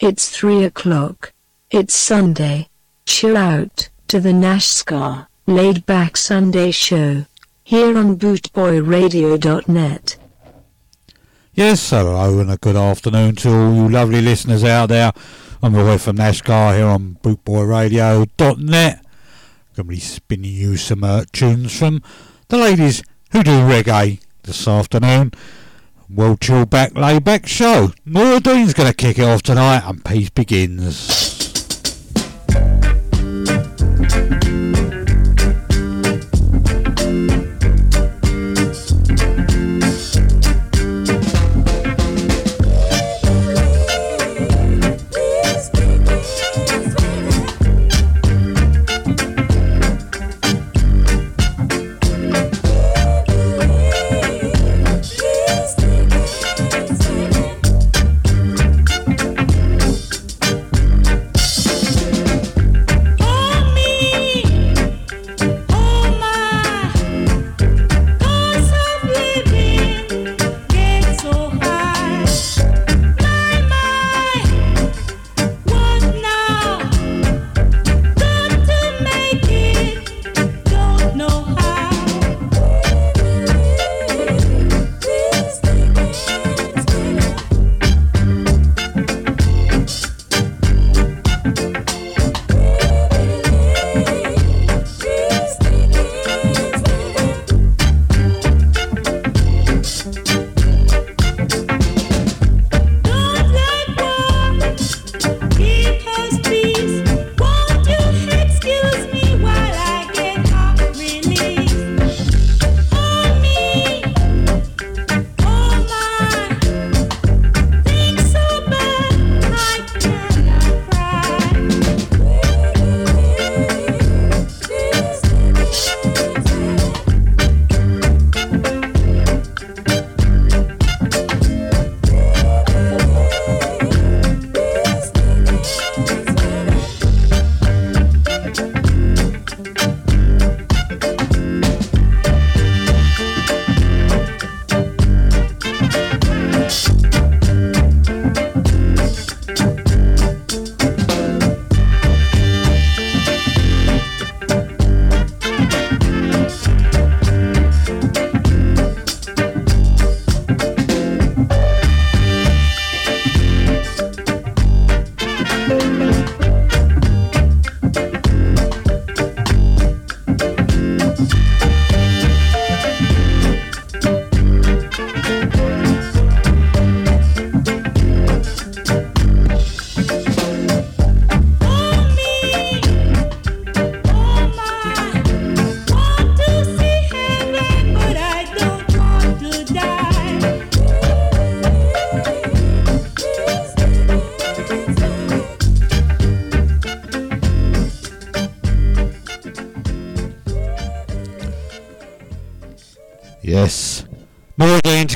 It's three o'clock. It's Sunday. Chill out to the Ska laid back Sunday show here on bootboyradio.net. Yes, hello and a good afternoon to all you lovely listeners out there. I'm Roy from NASCAR here on bootboyradio.net. Going to be spinning you some uh, tunes from the ladies who do reggae this afternoon. Well chill back, lay back show. Nora Dean's going to kick it off tonight and peace begins.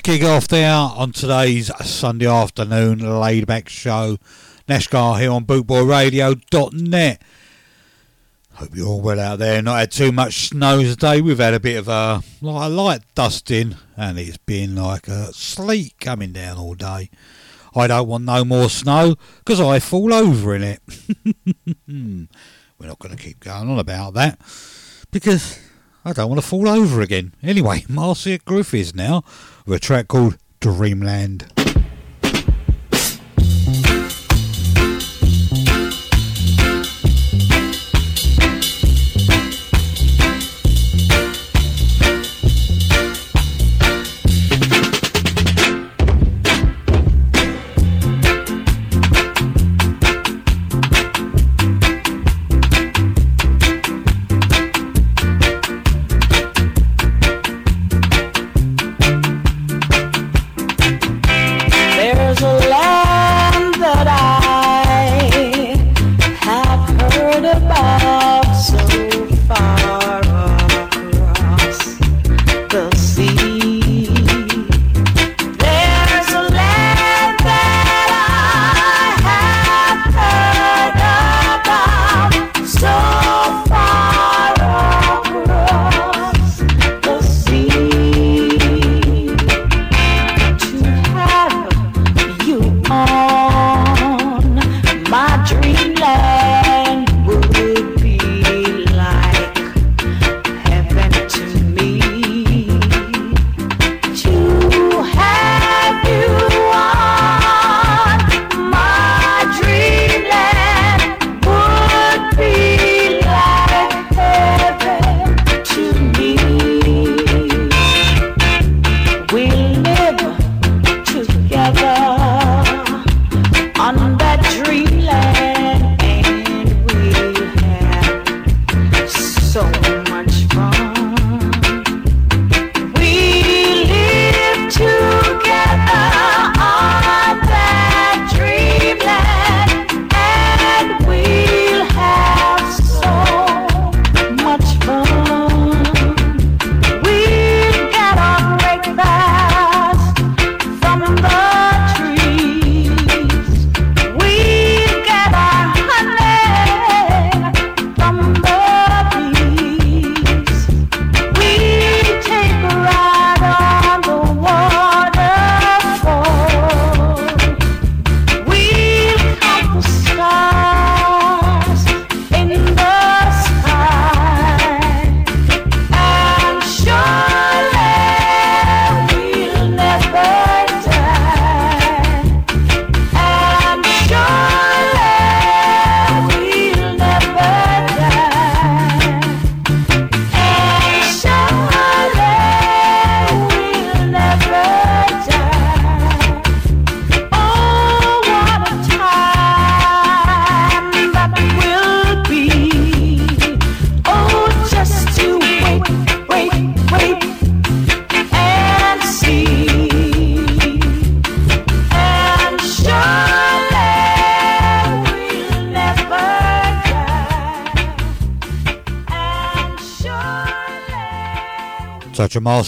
Kick off there on today's Sunday afternoon laid back show. Nashgar here on bootboyradio.net. Hope you're all well out there. Not had too much snow today. We've had a bit of a, like light dusting and it's been like a sleet coming down all day. I don't want no more snow because I fall over in it. We're not going to keep going on about that because I don't want to fall over again. Anyway, Marcia Griffiths now with a track called Dreamland.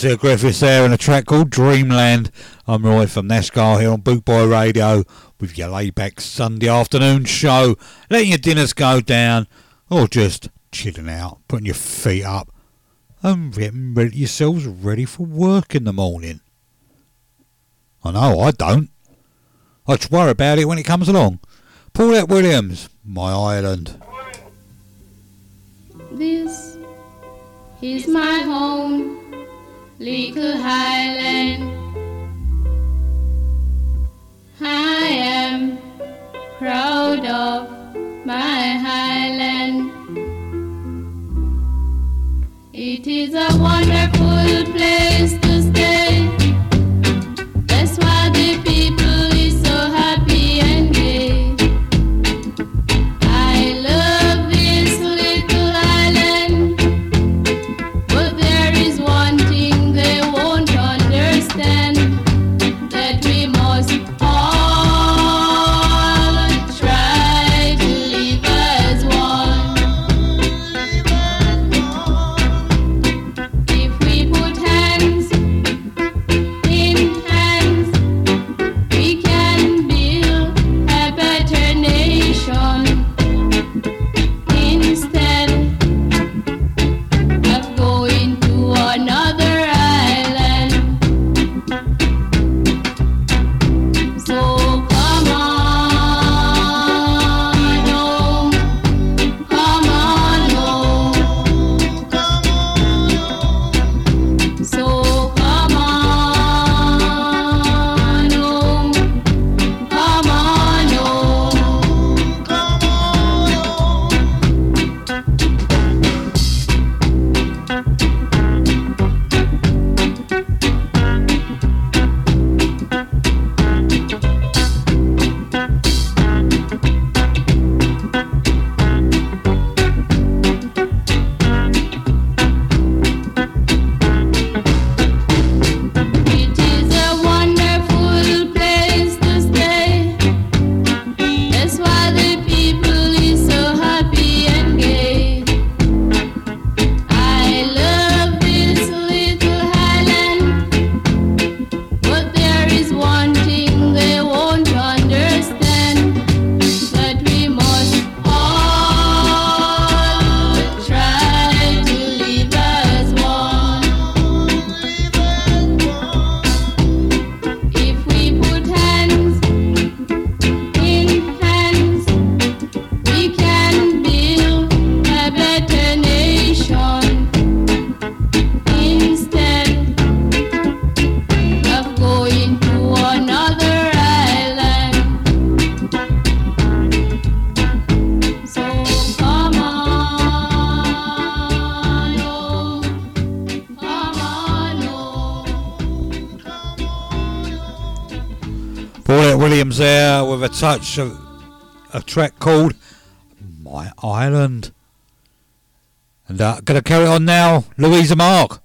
Marcia Griffiths there in a track called Dreamland. I'm Roy from NASCAR here on Bootboy Radio with your layback Sunday afternoon show, letting your dinners go down or just chilling out, putting your feet up and getting yourselves ready for work in the morning. I know, I don't. I just worry about it when it comes along. Paulette Williams, My Island. This is my home little highland. I am proud of my highland. It is a wonderful place with a a track called My Island. And uh, gonna carry on now, Louisa Mark.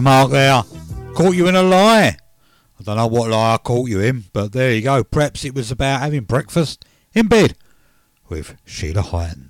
Mark there. Caught you in a lie. I don't know what lie I caught you in, but there you go. Perhaps it was about having breakfast in bed with Sheila Hylton.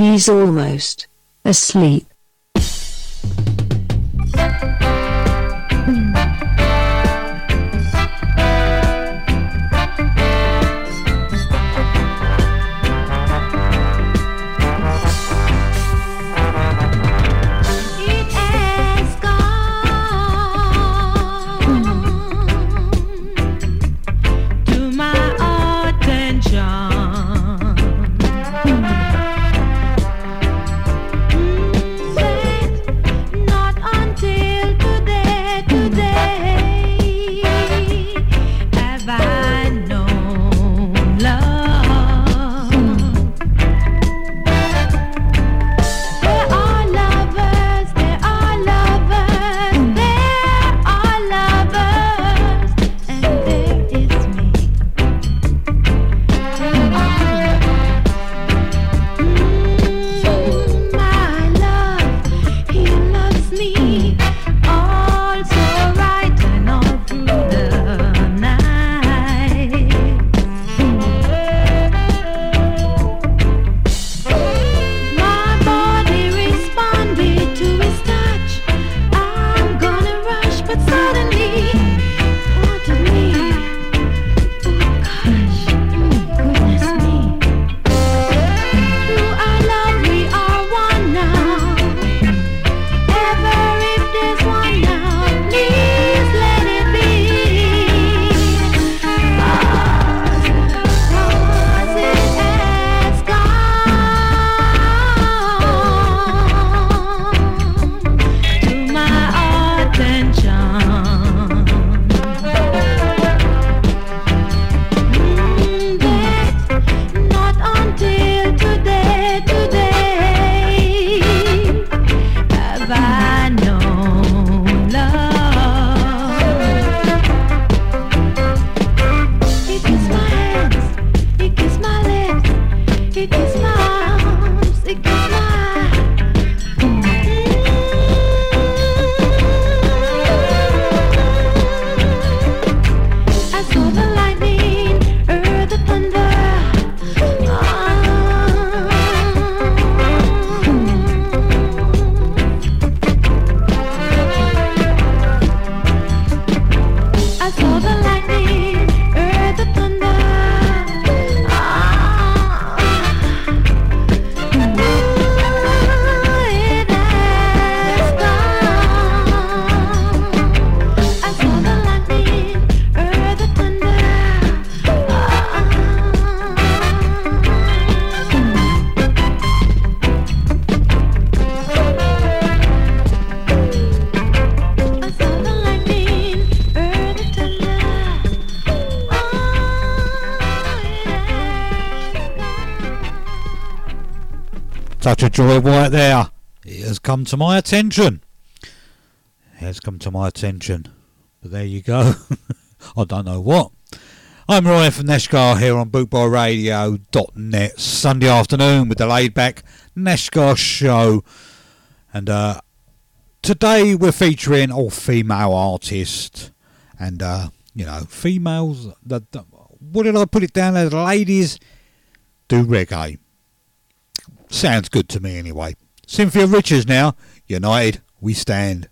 He's almost asleep. Joy there. It has come to my attention. It has come to my attention. But there you go. I don't know what. I'm Ryan from Neshgar here on bootboyradio.net Sunday afternoon with the laid back Neshgar show. And uh, today we're featuring all female artists. And, uh, you know, females, the, the, what did I put it down as? Ladies do reggae. Sounds good to me anyway. Cynthia Richards now. United we stand.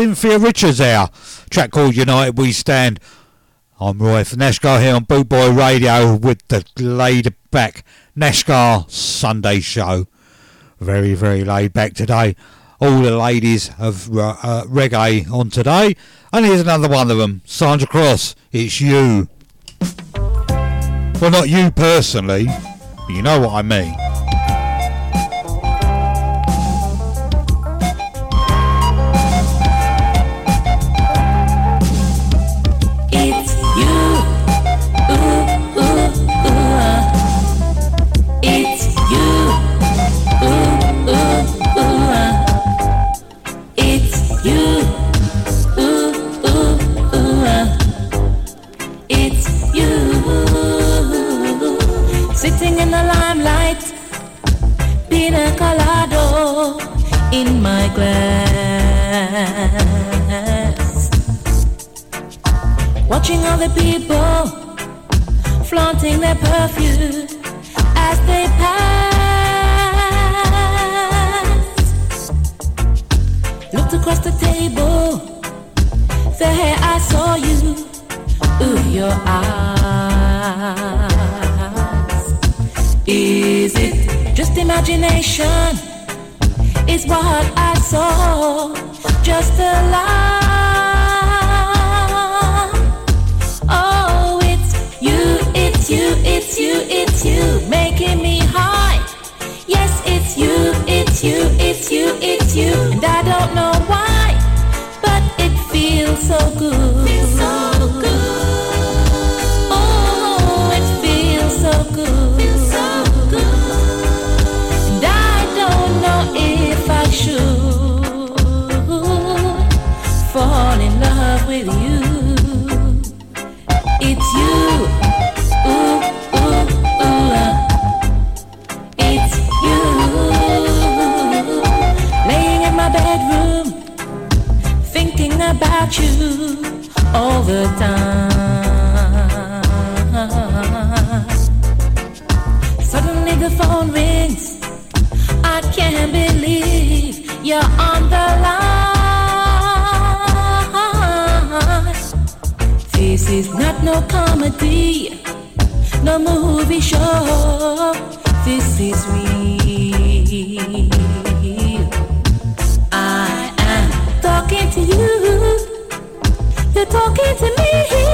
Cynthia Richards there. Track called United We Stand. I'm Roy from Nashgar here on Bootboy Radio with the laid back Nashgar Sunday show. Very, very laid back today. All the ladies of uh, uh, reggae on today. And here's another one of them. Sandra Cross, it's you. Well, not you personally, but you know what I mean. Watching all the people flaunting their perfume as they pass. Looked across the table, there I saw you. Ooh, your eyes. Is it just imagination? Is what I saw just a lie? It's you, it's you, making me high. Yes, it's you, it's you, it's you, it's you, and I don't know all the time. Suddenly the phone rings. I can't believe you're on the line. This is not no comedy, no movie show. This is real. Talking to me.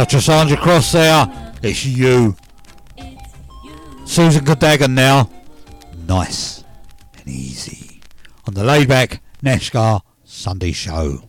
Such as Sandra Cross there. It's you. Susan Cadogan now. Nice and easy. On the layback NASCAR Sunday show.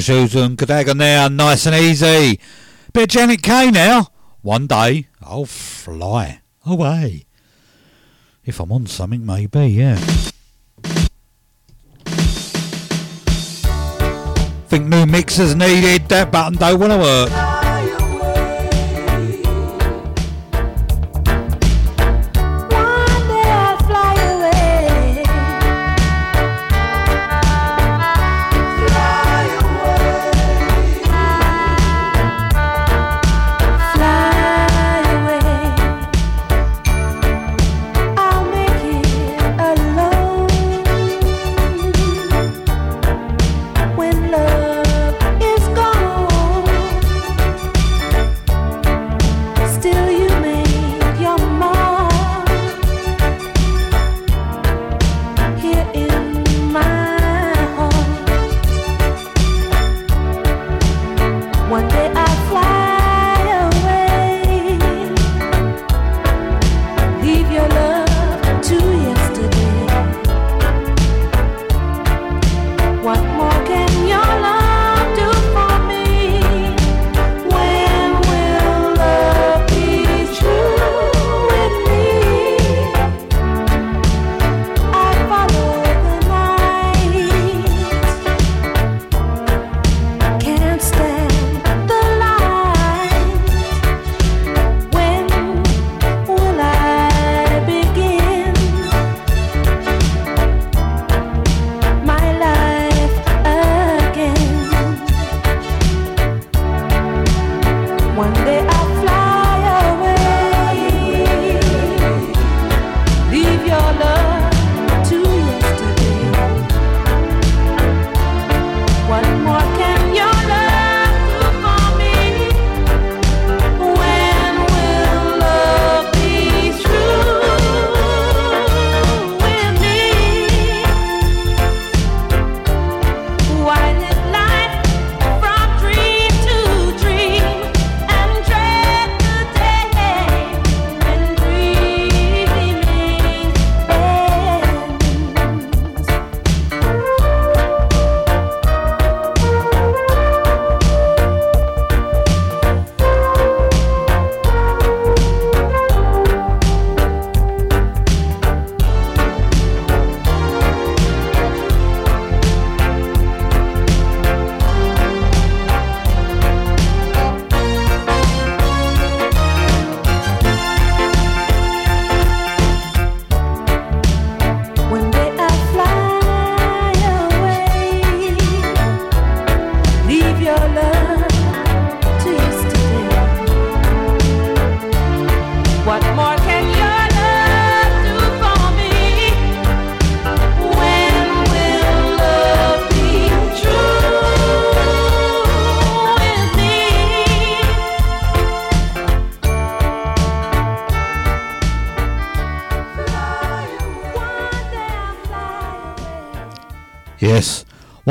Susan Cadogan now, nice and easy. Bit of Janet Kay now. One day I'll fly away. If I'm on something, maybe, yeah. Think new mixers needed. That button don't want to work.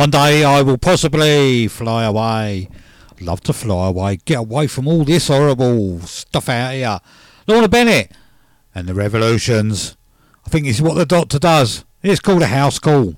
One day I will possibly fly away. Love to fly away, get away from all this horrible stuff out here. Lorna Bennett and the Revolutions. I think this is what the Doctor does. It's called a house call.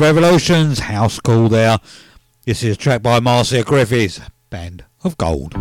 Revolutions. House Call there. This is a track by Marcia Griffiths, Band of Gold.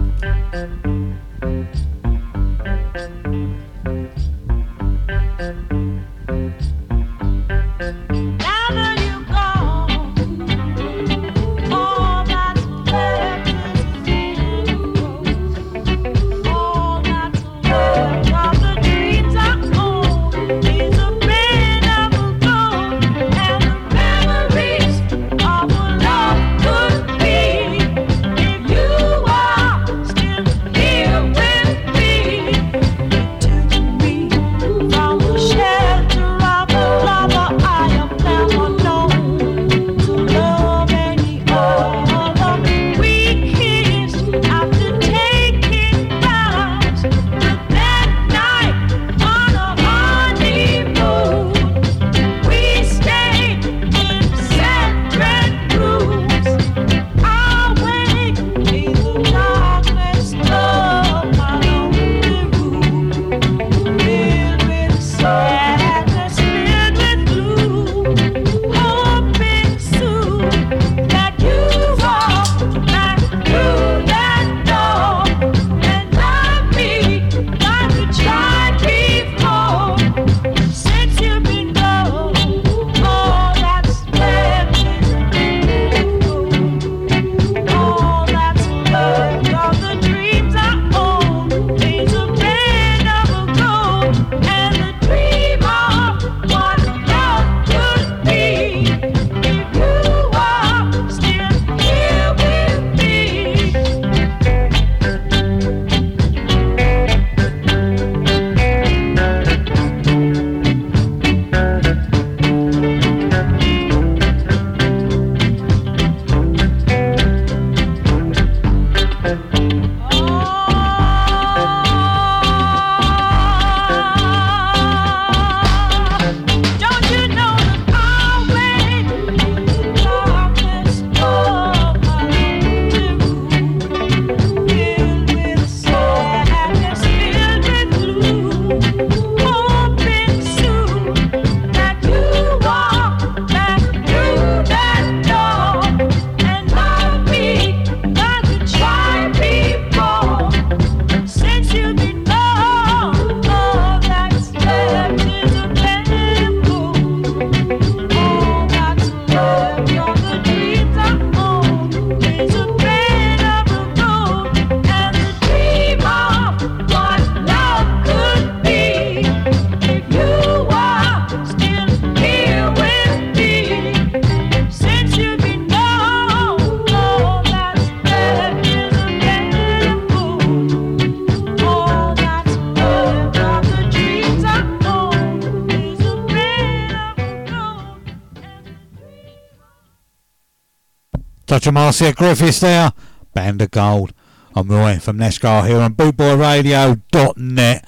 Of Marcia Griffiths there. Band of Gold. I'm Roy from Nashgar here on bootboyradio.net.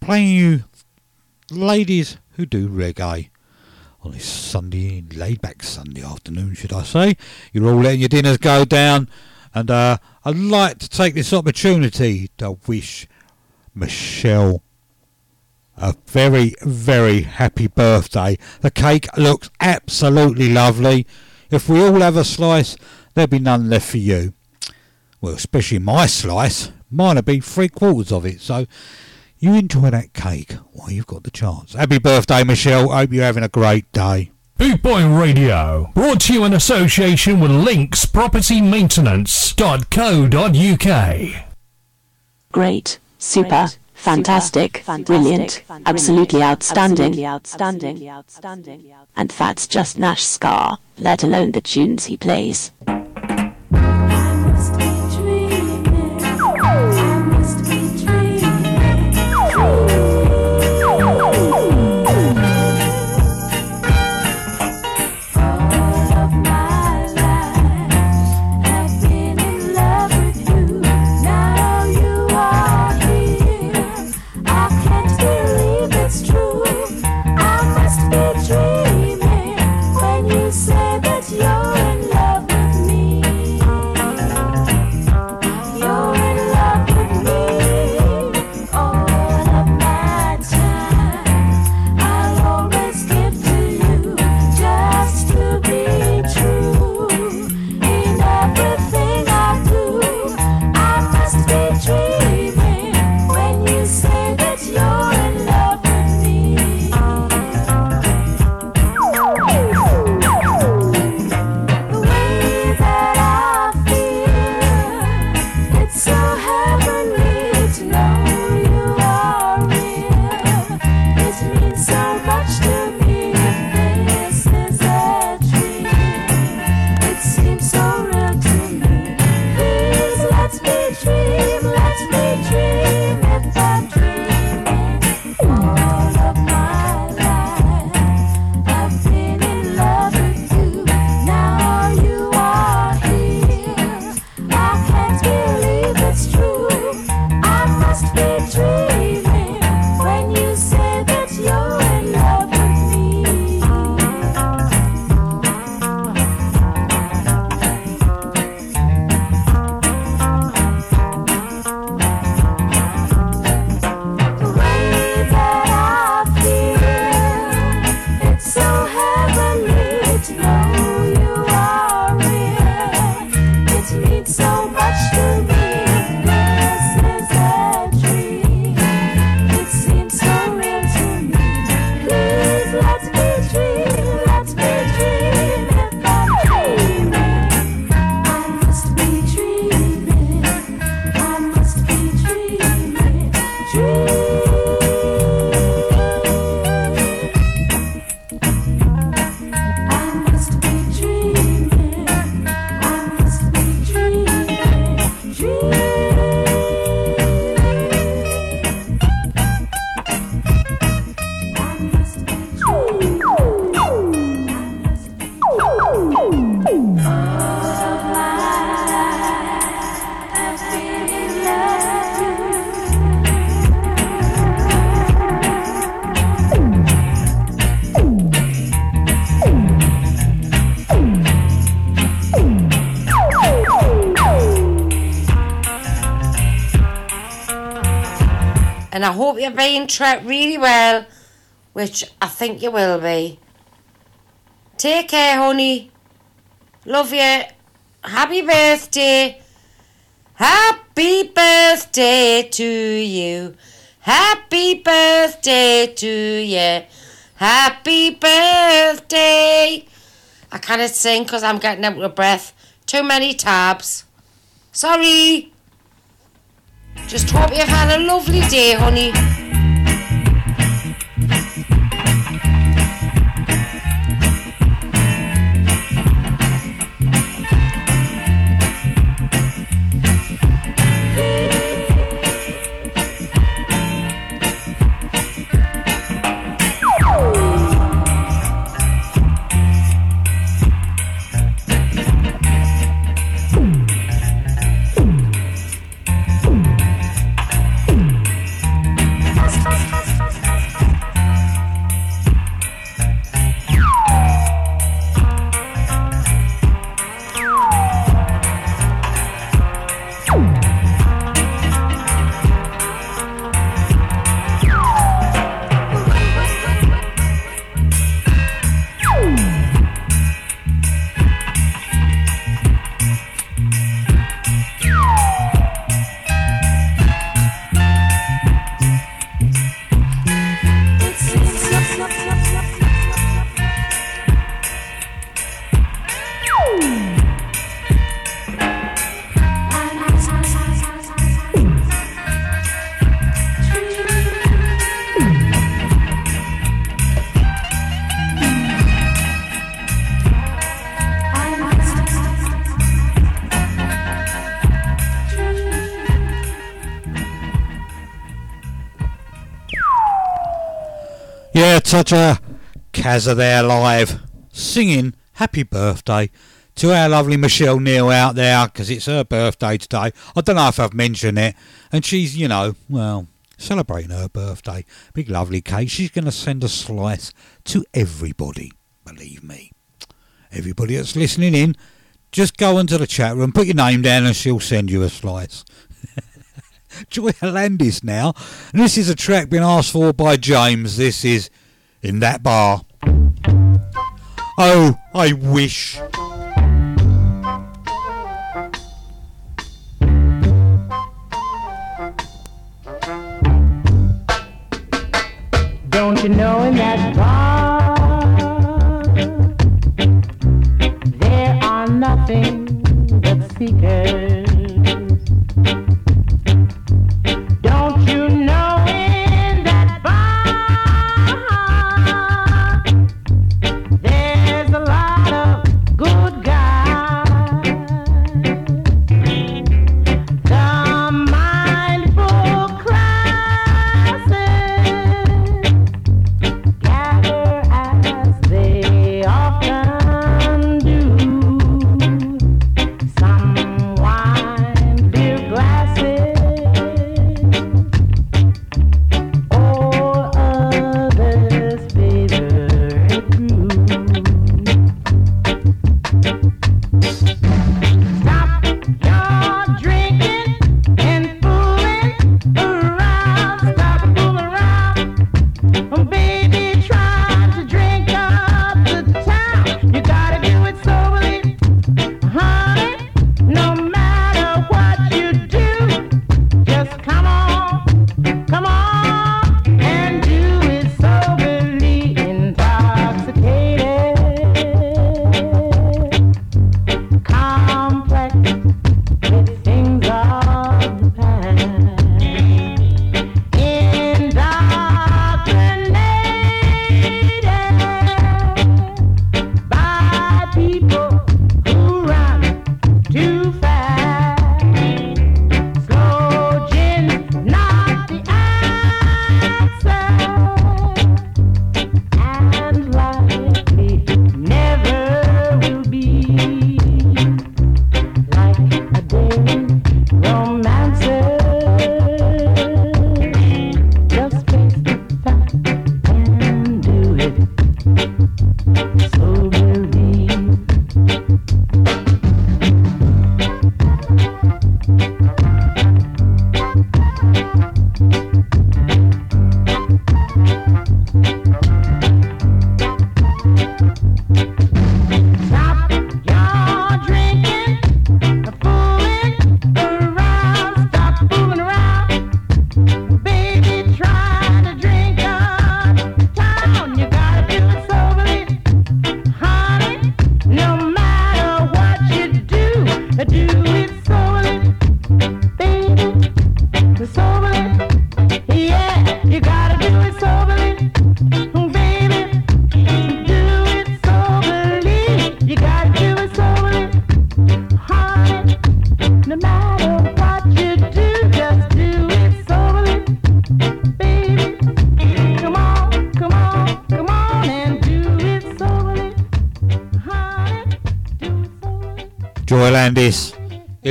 Playing you ladies who do reggae on this Sunday, laid back Sunday afternoon, should I say. You're all letting your dinners go down, and uh, I'd like to take this opportunity to wish Michelle a very, very happy birthday. The cake looks absolutely lovely. If we all have a slice, there'll be none left for you. Well, especially my slice. Mine'll be three quarters of it, so you enjoy that cake while you've got the chance. Happy birthday, Michelle. Hope you're having a great day. Boot Boy Radio, brought to you in association with Links Property Maintenance.co.uk. Great, super, fantastic, brilliant, absolutely outstanding, and that's just Nash Scar, let alone the tunes he plays. And I hope you're being treated really well, which I think you will be. Take care, honey. Love you. Happy birthday. Happy birthday to you. Happy birthday to you. Happy birthday. I can't sing because I'm getting out of breath. Too many tabs. Sorry. You've had a lovely day, honey. Yeah, a Kazza there live singing happy birthday to our lovely Michelle Neal out there because it's her birthday today. I don't know if I've mentioned it, and she's, you know, well, celebrating her birthday. Big lovely cake. She's going to send a slice to everybody, believe me. Everybody that's listening in, just go into the chat room, put your name down, and she'll send you a slice. Joya Landis now. And this is a track being asked for by James. This is In That Bar. Oh, I wish. Don't you know in that bar there are nothing but seekers? Don't you know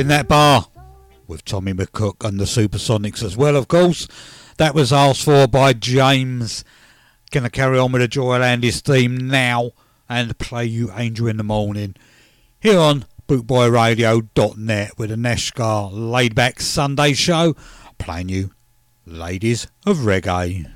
in that bar with Tommy McCook and the Supersonics as well, of course. That was asked for by James. Gonna carry on with the Joya Landis theme now and play you Angel in the Morning here on bootboyradio.net with a Neshgar laid back Sunday show playing you Ladies of Reggae.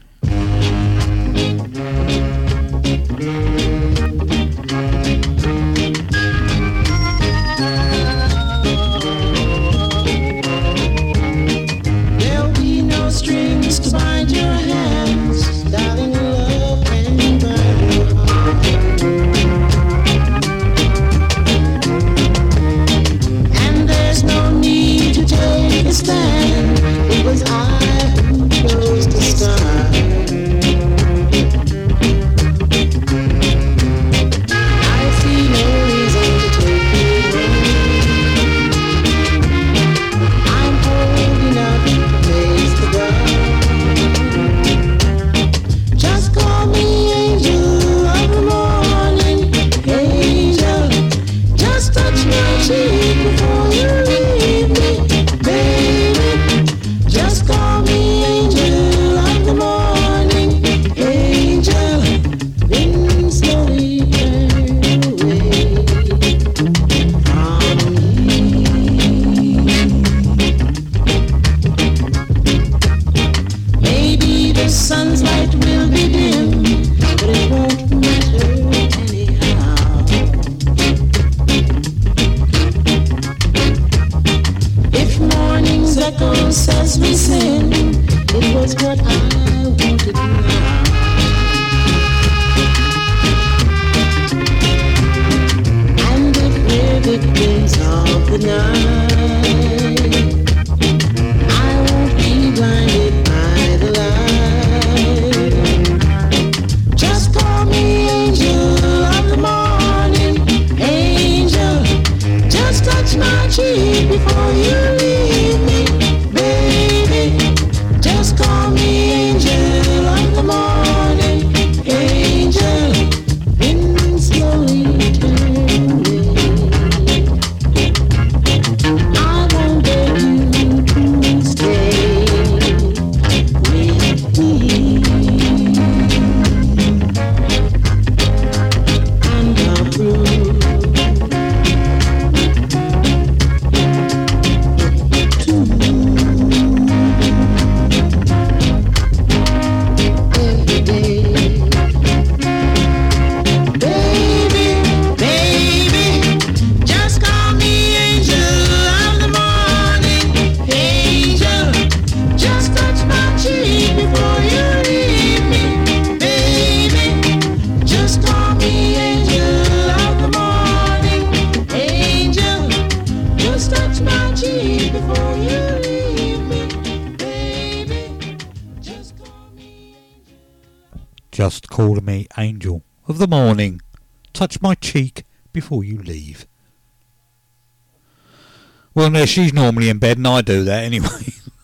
No, she's normally in bed, and I do that anyway.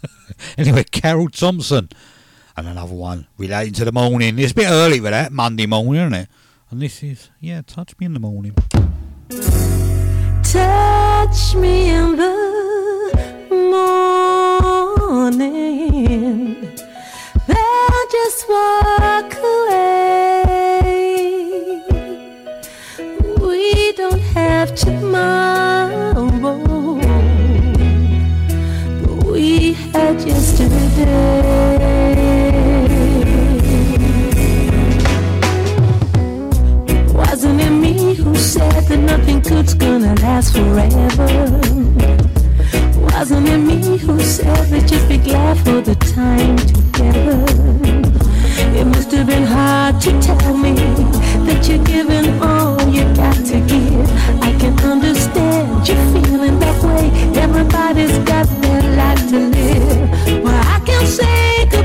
anyway, Carol Thompson. And another one relating to the morning. It's a bit early for that, Monday morning, isn't it? And this is, yeah, touch me in the morning. Touch me in the morning. Then just walk away. We don't have tomorrow, had yesterday. Wasn't it me who said that nothing good's gonna last forever? Wasn't it me who said that just be glad for the time together? It must have been hard to tell me that you're giving all you got to give. I can understand you feeling that way. Everybody's got their life to live. Well, I can say goodbye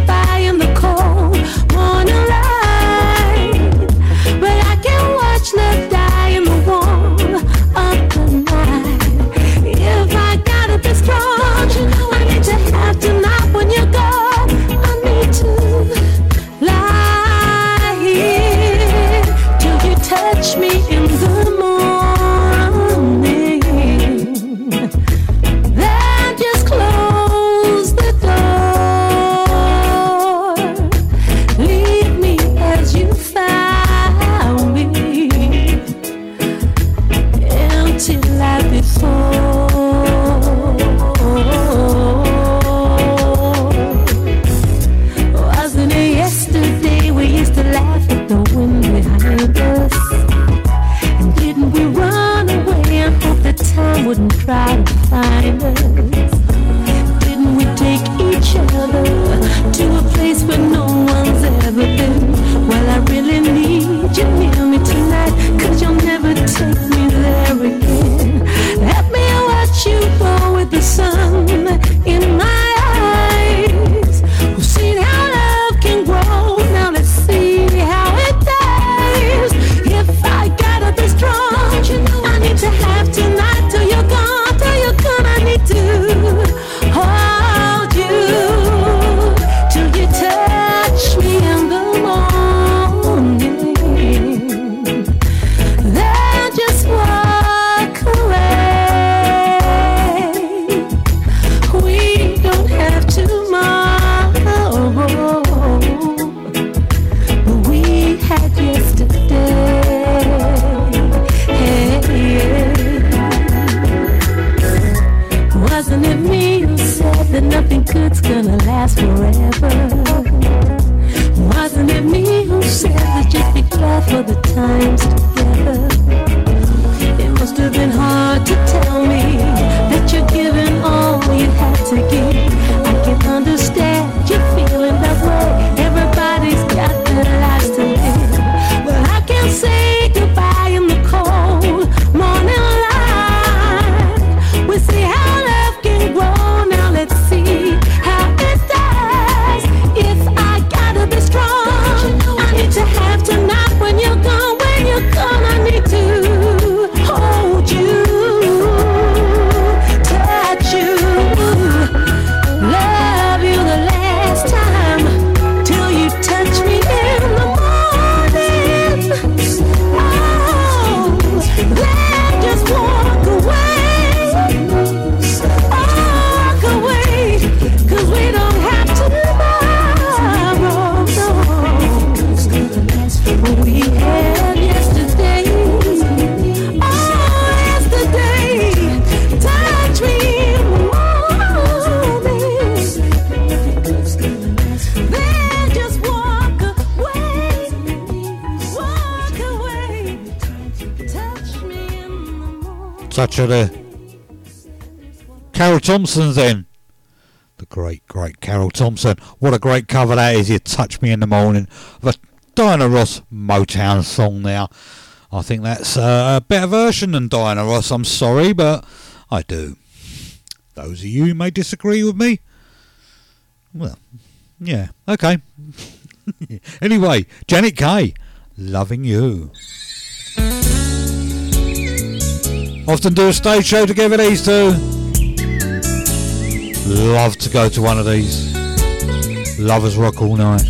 Carol Thompsons then. The great, great Carol Thompson. What a great cover that is. You touch me in the morning. The Diana Ross Motown song now. I think that's uh, a better version than Diana Ross. I'm sorry, but I do. Those of you who may disagree with me, well, yeah, okay. anyway, Janet Kay, loving you. Often do a stage show together, these two. Love to go to one of these. Lovers rock all night.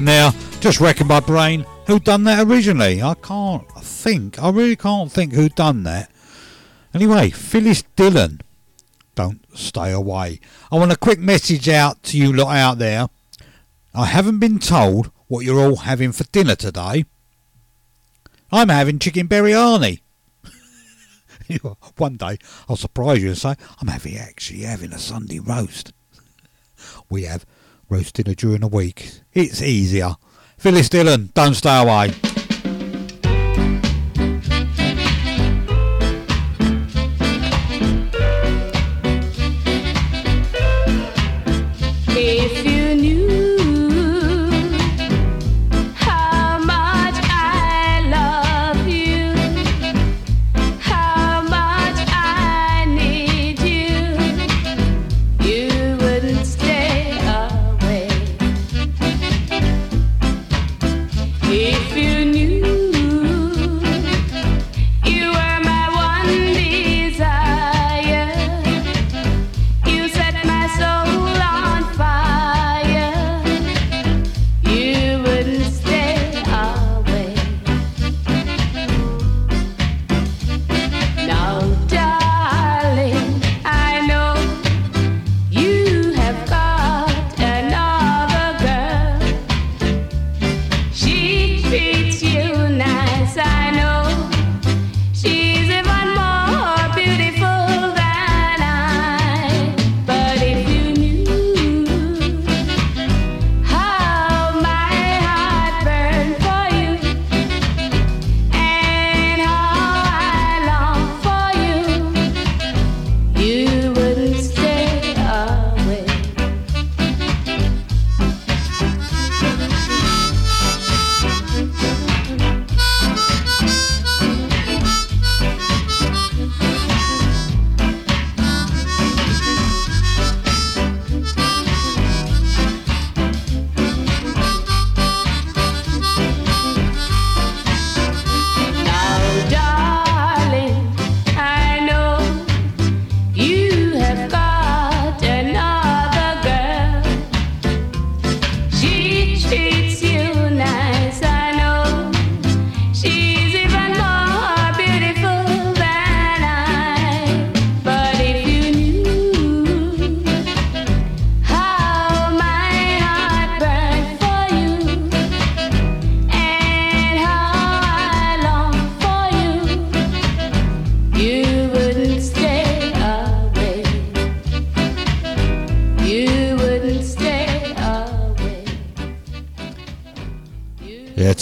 Now. Just wrecking my brain. Who done that originally? I can't think. I really can't think who done that. Anyway, Phyllis Dillon. Don't stay away. I want a quick message out to you lot out there. I haven't been told what you're all having for dinner today. I'm having chicken biryani. One day I'll surprise you and say I'm having actually having a Sunday roast. We have roast dinner during the week. It's easier. Phyllis Dillon, don't stay away.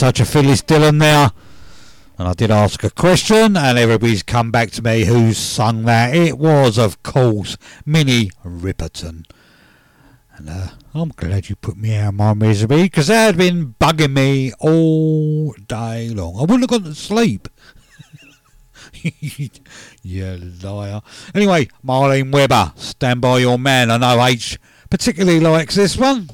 Touch of Phyllis Dillon there. And I did ask a question, and everybody's come back to me who's sung that. It was, of course, Minnie Riperton. And uh, I'm glad you put me out of my misery, because that had been bugging me all day long. I wouldn't have gone to sleep. you liar. Anyway, Marlene Webber, stand by your man. I know H particularly likes this one.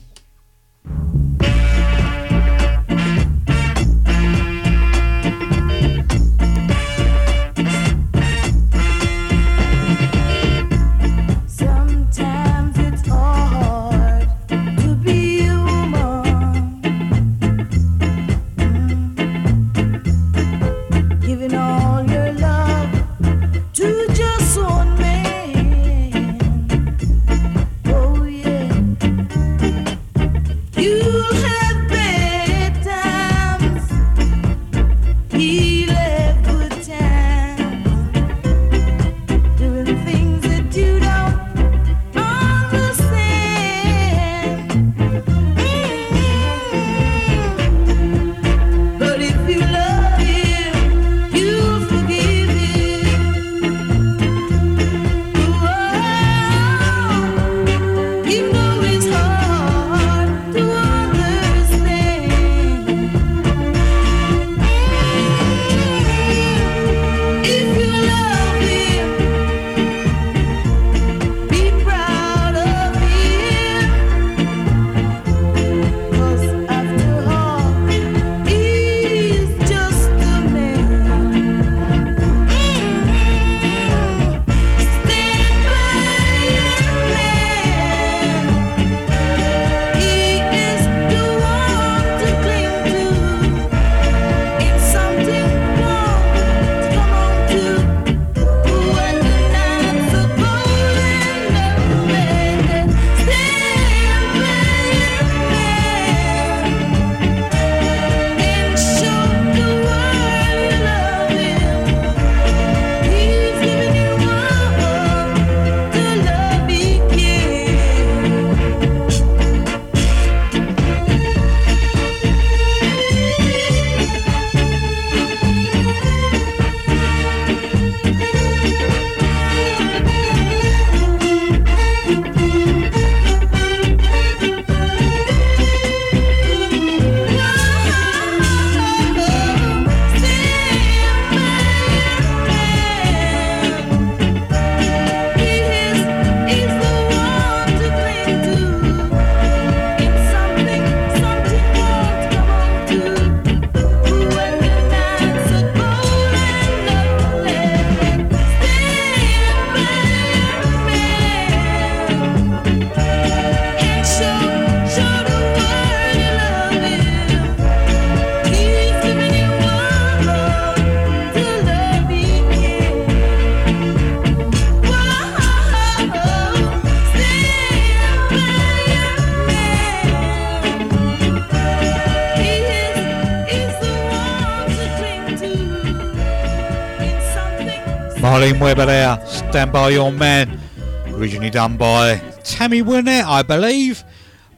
Webber there, stand by your man. Originally done by Tammy Wynette, I believe.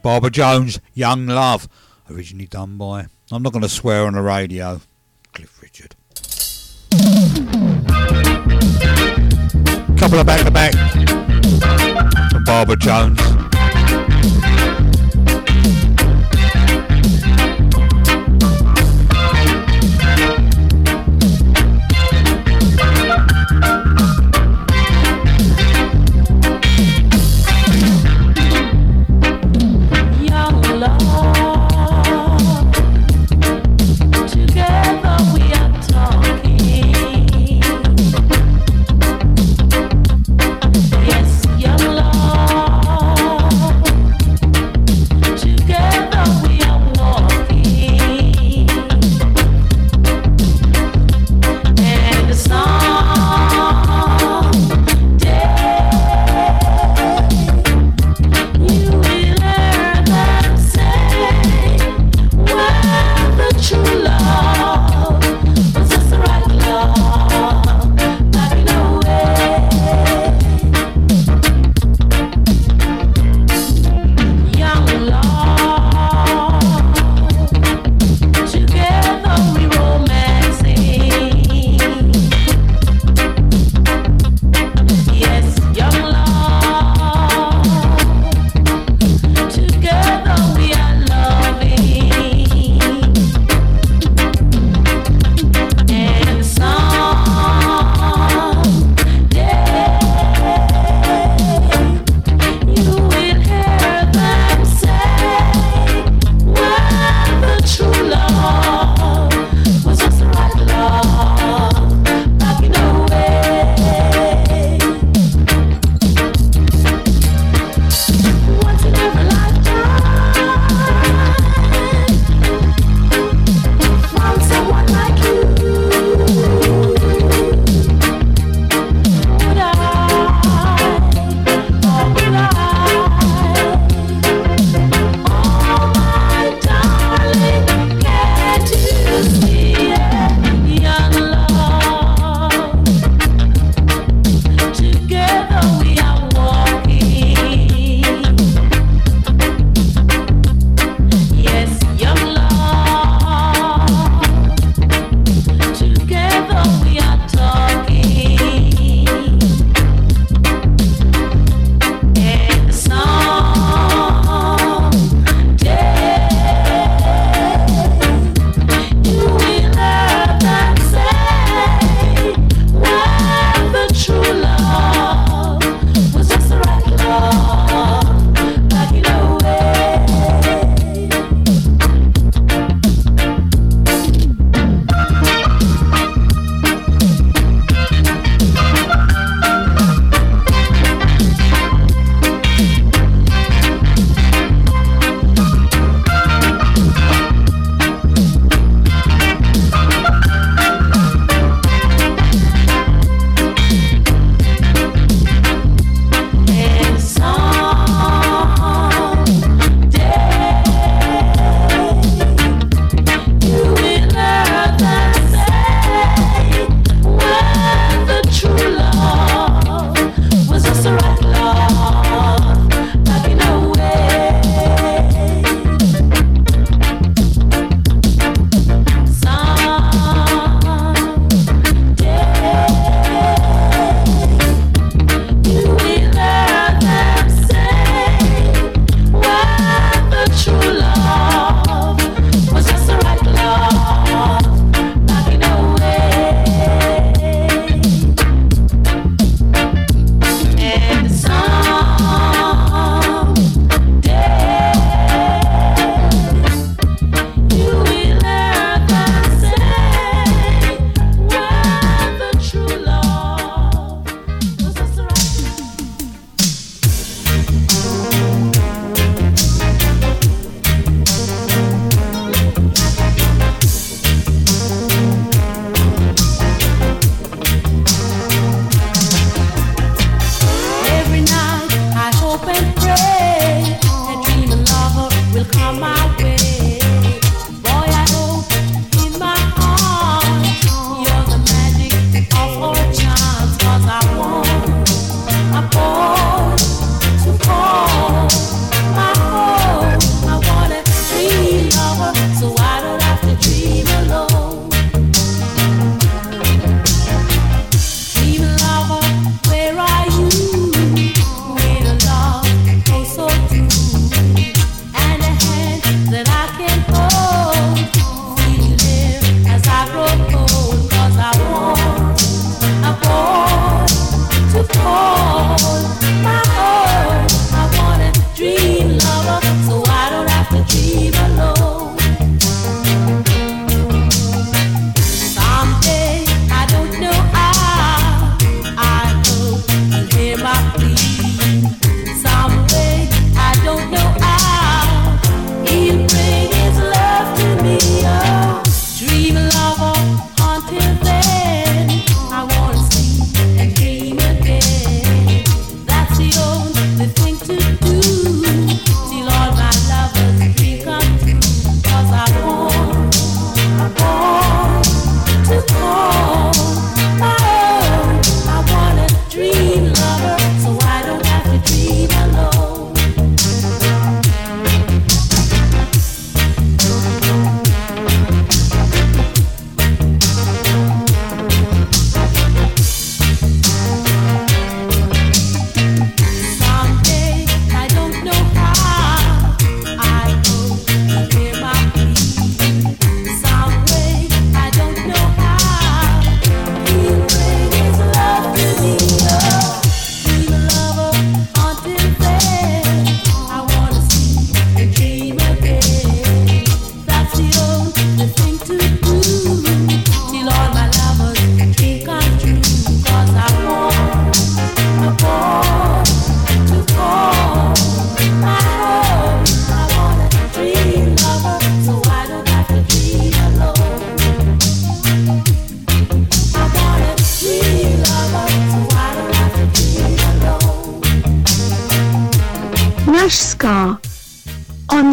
Barbara Jones, Young Love. Originally done by, I'm not going to swear on the radio, Cliff Richard. Couple of back to back Barbara Jones.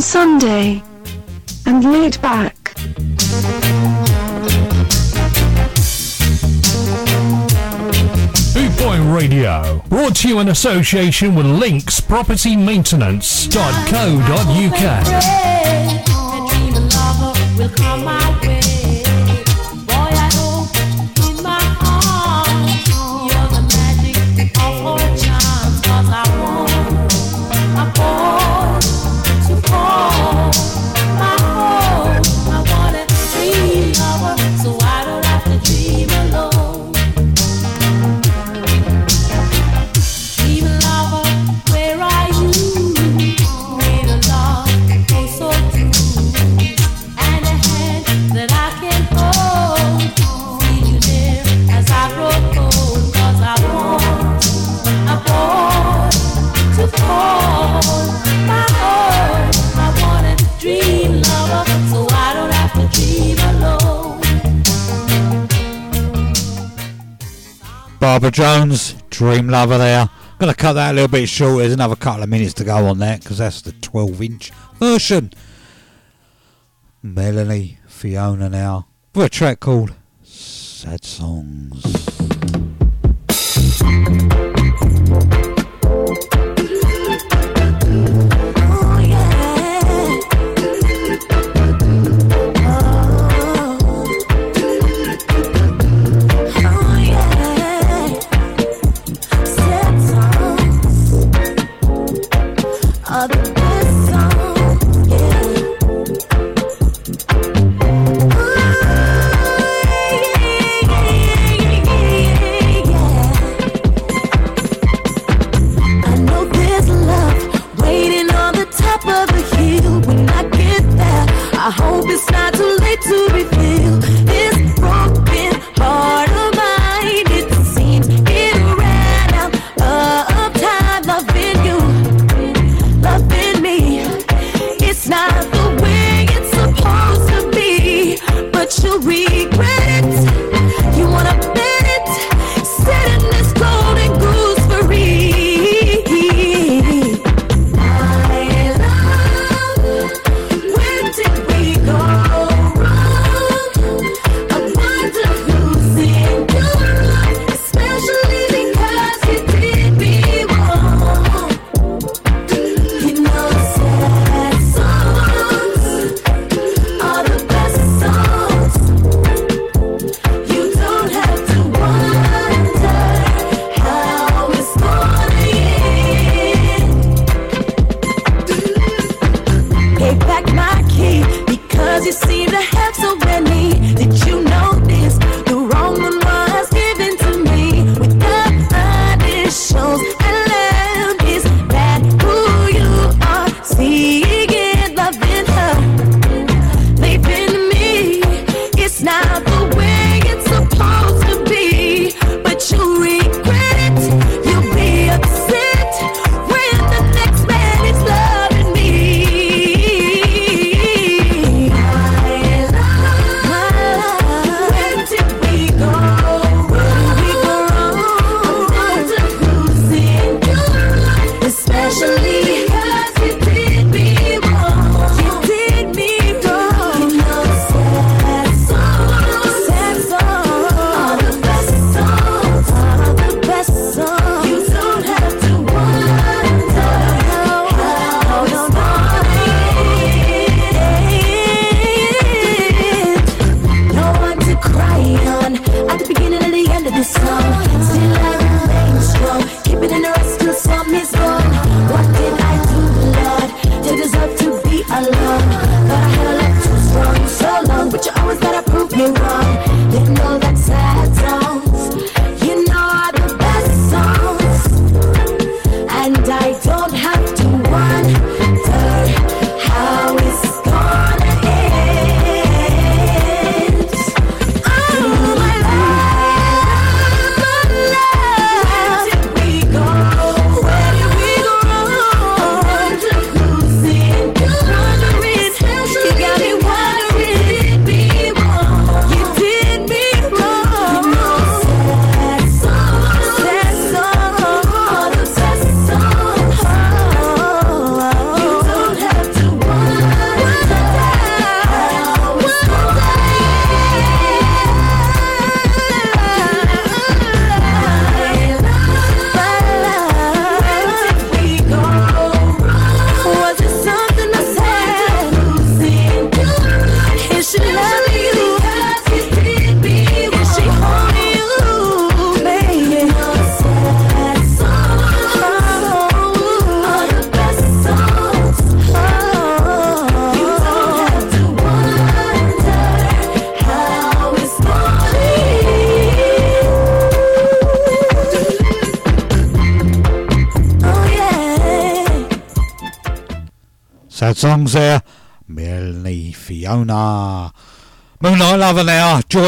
Sunday and laid back. Bootboy Radio, brought to you in association with linkspropertymaintenance.co.uk. Jones, Dream Lover there. Gonna cut that a little bit short. There's another couple of minutes to go on that because that's the 12 inch version. Melanie Fiona now for a track called Sad Songs. Ah, Lover. Joy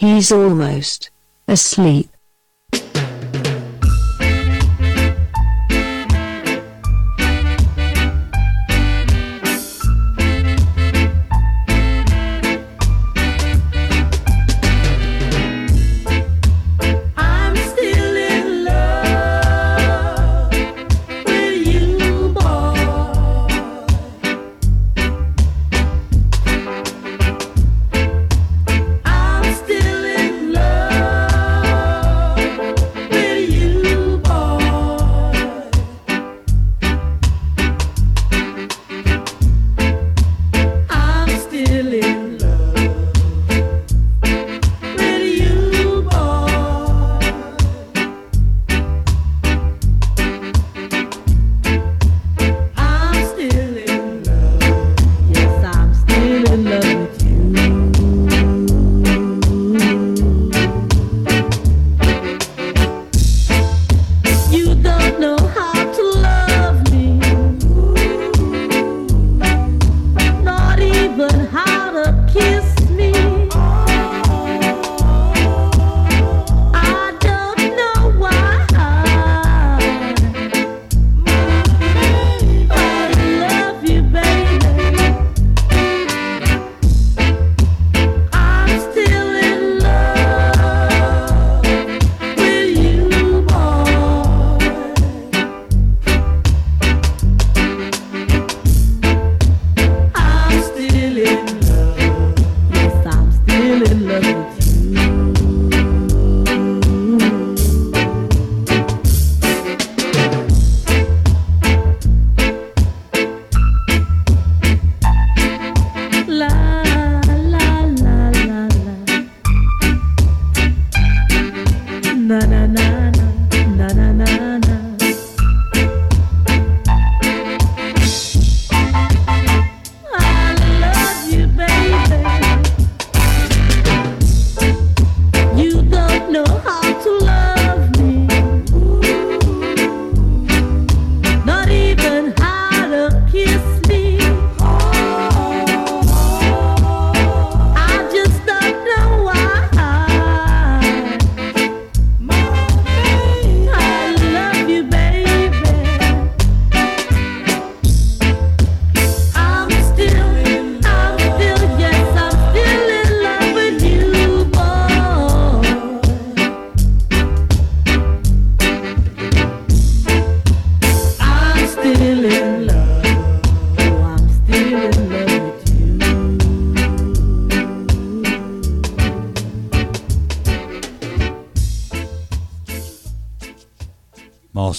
He's almost asleep.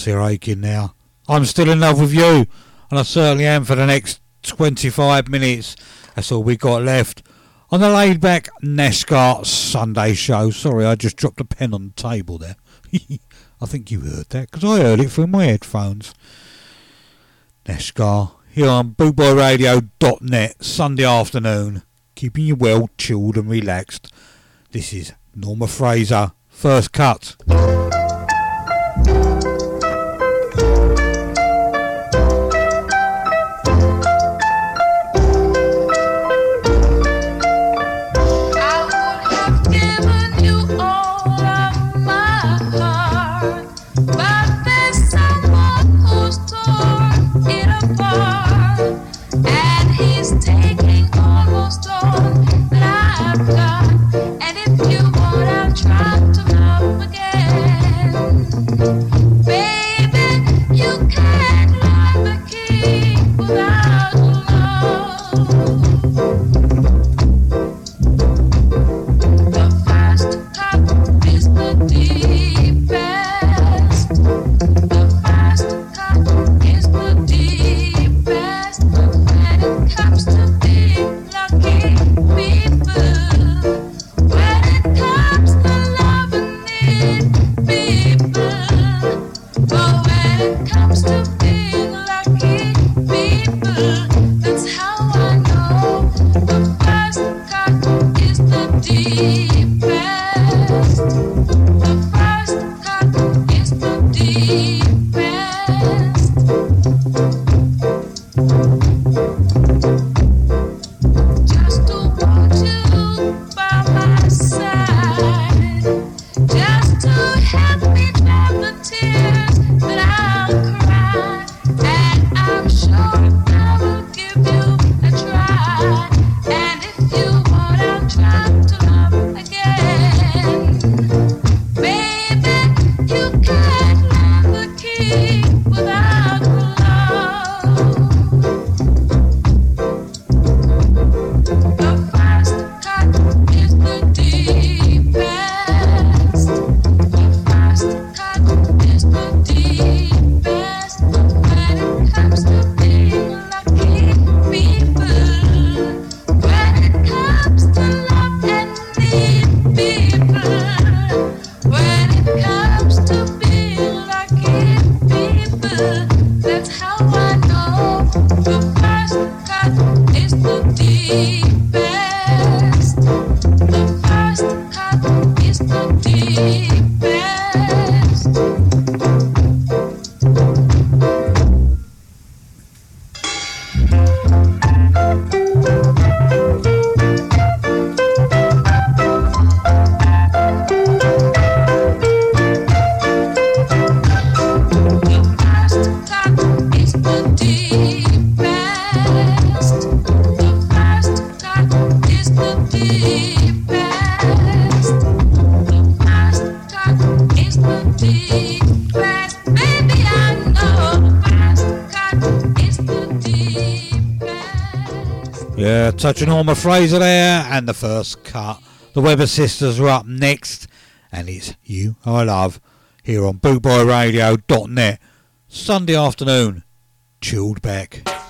heart's here aching now. I'm still in love with you, and I certainly am for the next 25 minutes. That's all we got left on the laid back Nashgar Sunday show. Sorry, I just dropped a pen on the table there. I think you heard that because I heard it through my headphones. Nashgar here on bootboyradio.net Sunday afternoon, keeping you well chilled and relaxed. This is Norma Fraser, first cut. deep Norma Fraser there, and the first cut. The Weber Sisters are up next, and it's You I Love here on BootboyRadio.net, Sunday afternoon, chilled back.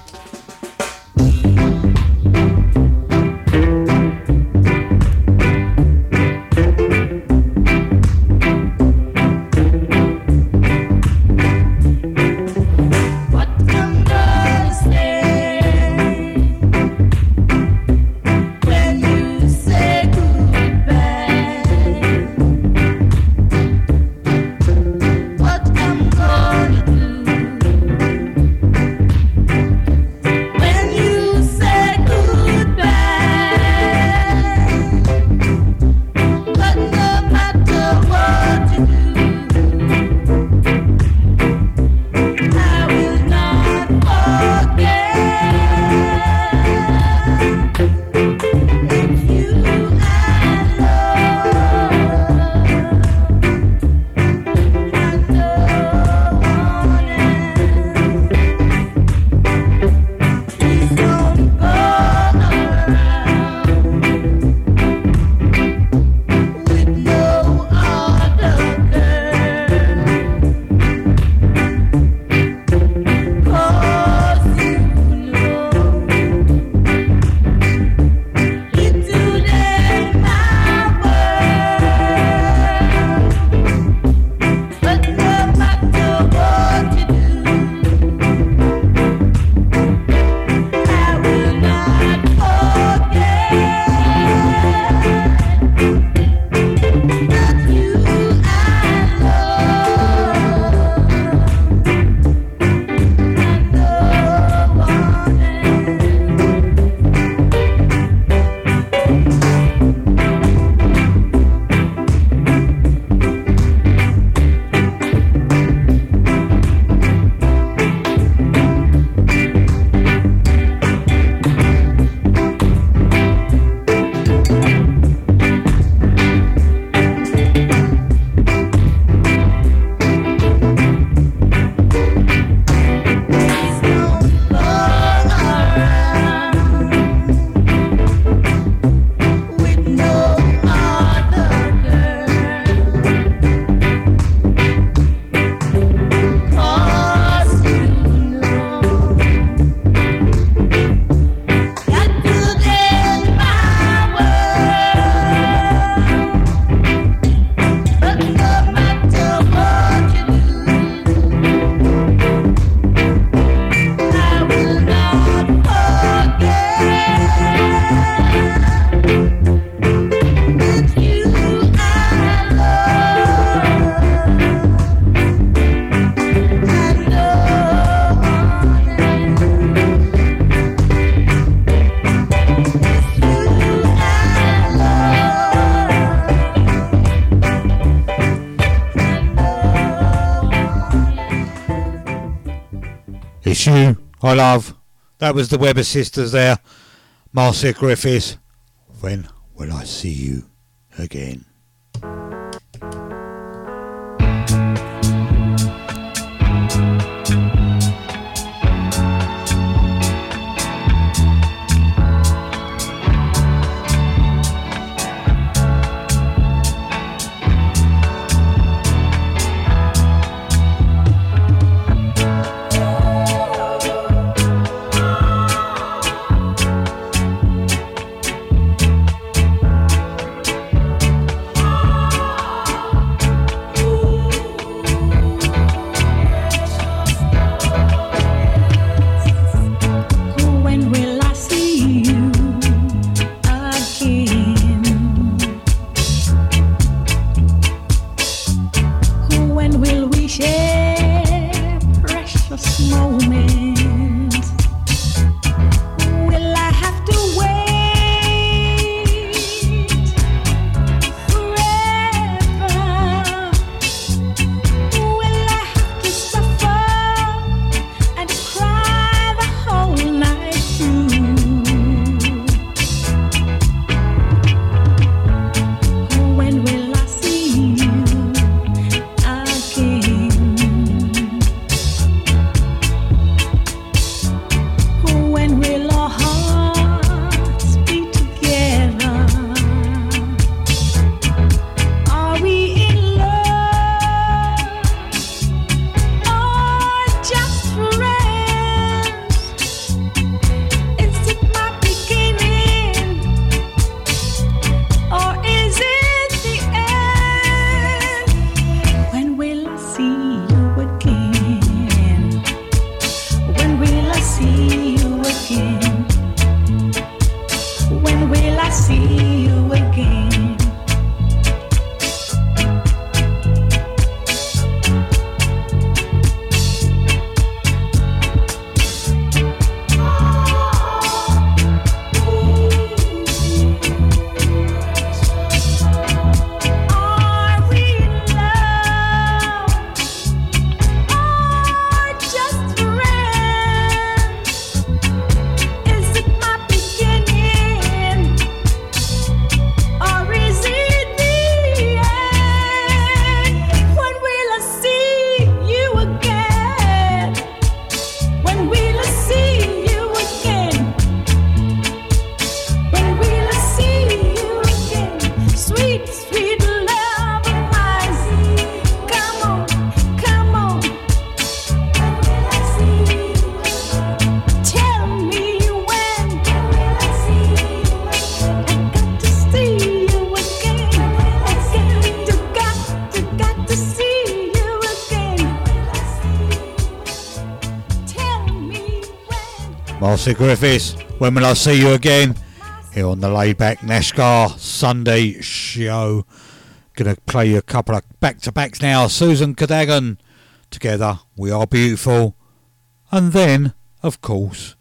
You I love. That was the Weber sisters there. Marcia Griffiths. When will I see you again? Marcia Griffiths, when will I see you again? Here on the Layback Nashgar Sunday show. Gonna play you a couple of back to backs now. Susan Cadogan, together we are beautiful. And then, of course,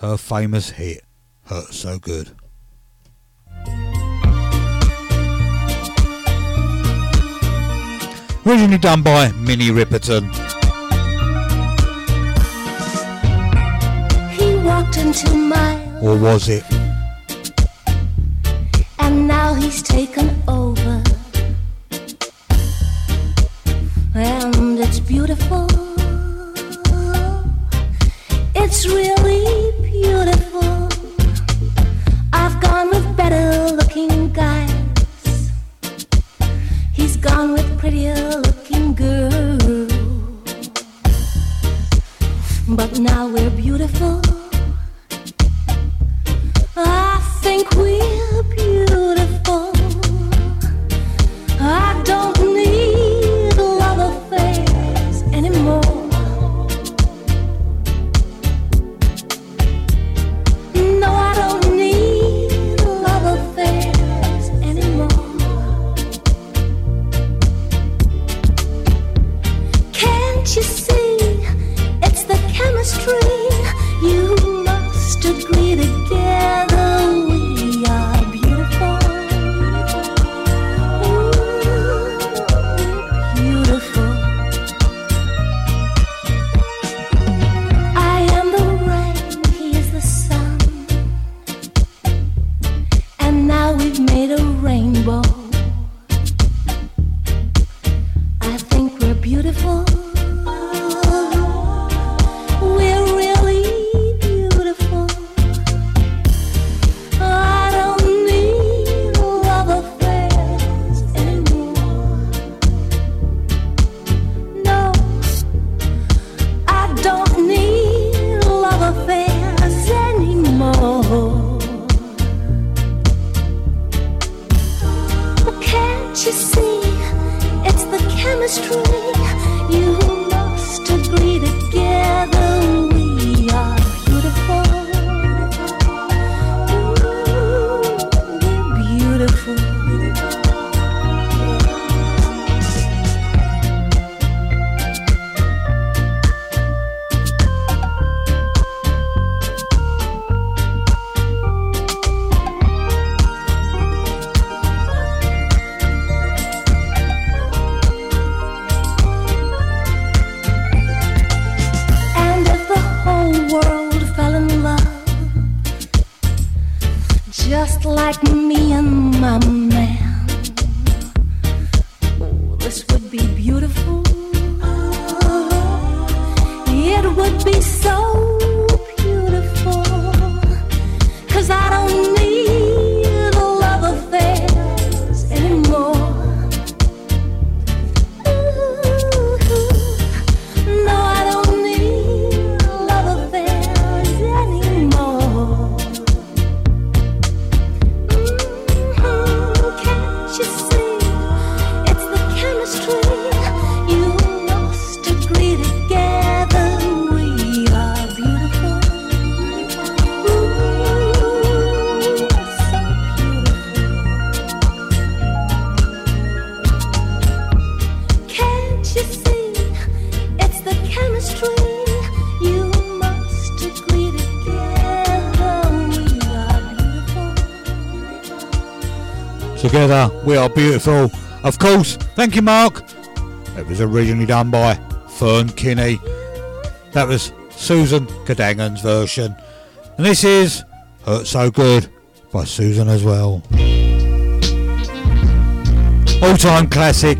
her famous hit, Hurt So Good. Originally done by Minnie Riperton. Into my Or was it? and now he's taken over. And it's beautiful. It's really beautiful. I've gone with better looking guys. He's gone with prettier looking girls. But now we're beautiful. I think we're beautiful. so Of course, thank you, Mark. It was originally done by Fern Kinney. That was Susan Cadogan's version. And this is Hurt So Good by Susan as well. All time classic.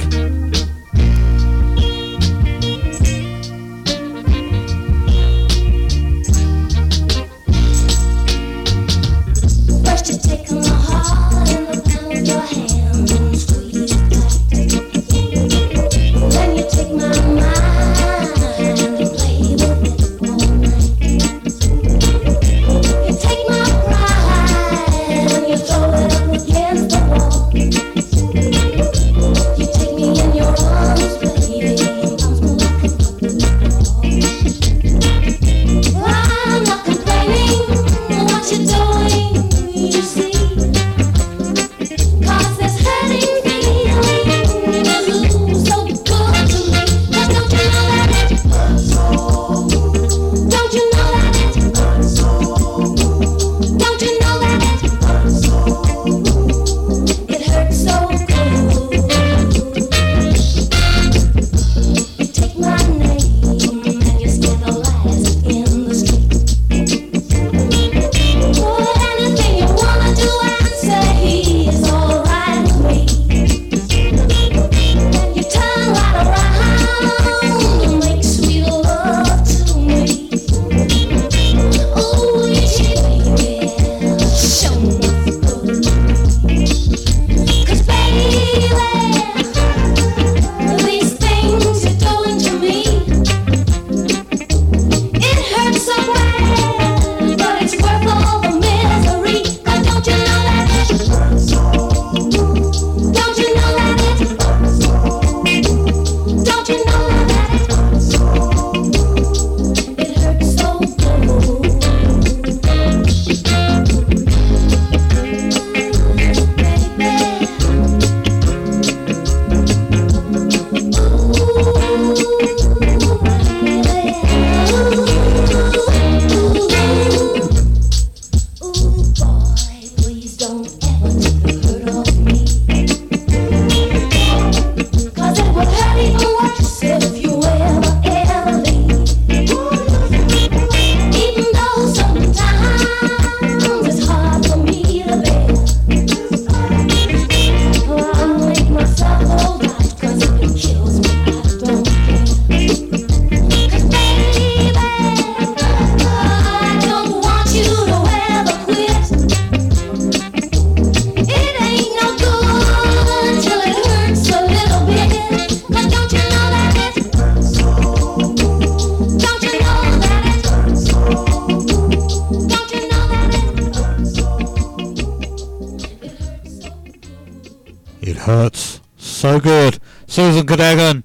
hurts so good. Susan Cadogan.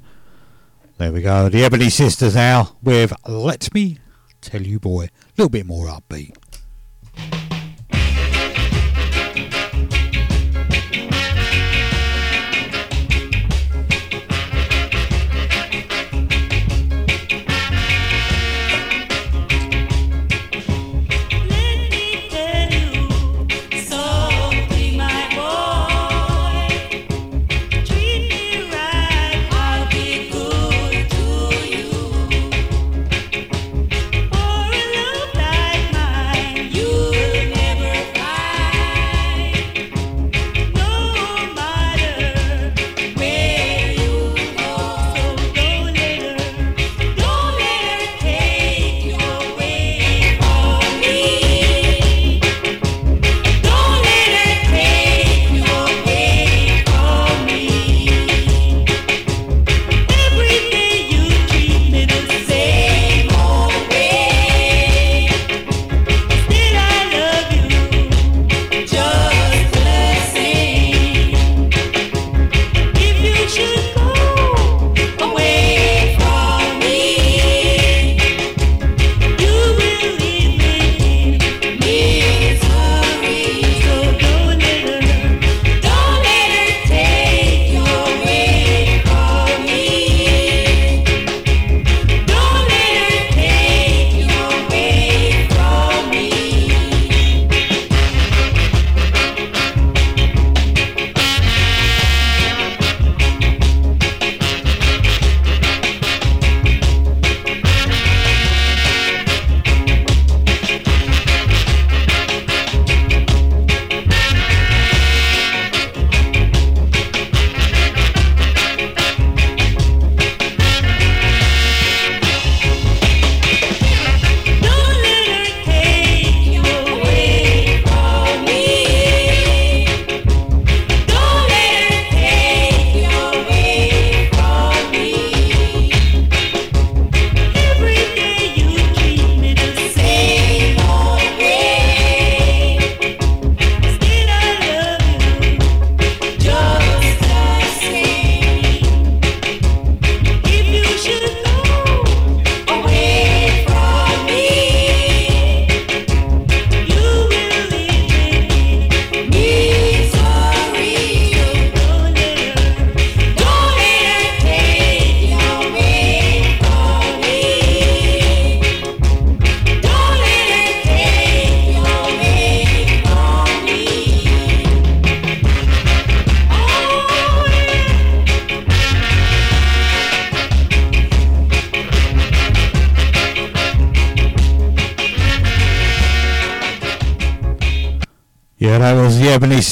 There we go. The Ebony Sisters now with Let Me Tell You Boy. A little bit more upbeat.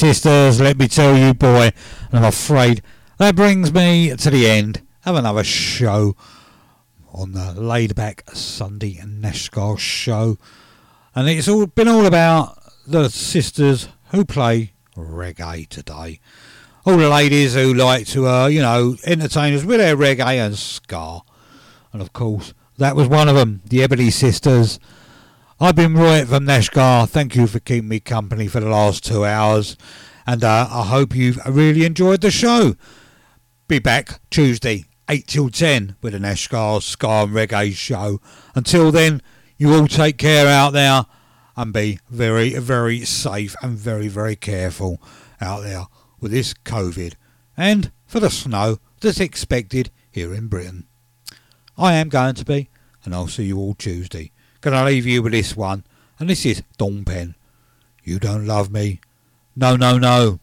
Sisters, let me tell you, boy. And I'm afraid that brings me to the end of another show on the laid back Sunday and Nashgar show. And it's all been all about the sisters who play reggae today. All the ladies who like to, uh, you know, entertain us with their reggae and ska. And of course, that was one of them, the Ebony Sisters. I've been Roy from Nashgar. Thank you for keeping me company for the last two hours. And uh, I hope you've really enjoyed the show. Be back Tuesday, 8 till 10 with the Nashgar Ska and Reggae show. Until then, you all take care out there and be very, very safe and very, very careful out there with this COVID and for the snow that's expected here in Britain. I am going to be, and I'll see you all Tuesday. Gonna leave you with this one, and this is Dawn Penn. You don't love me. No, no, no.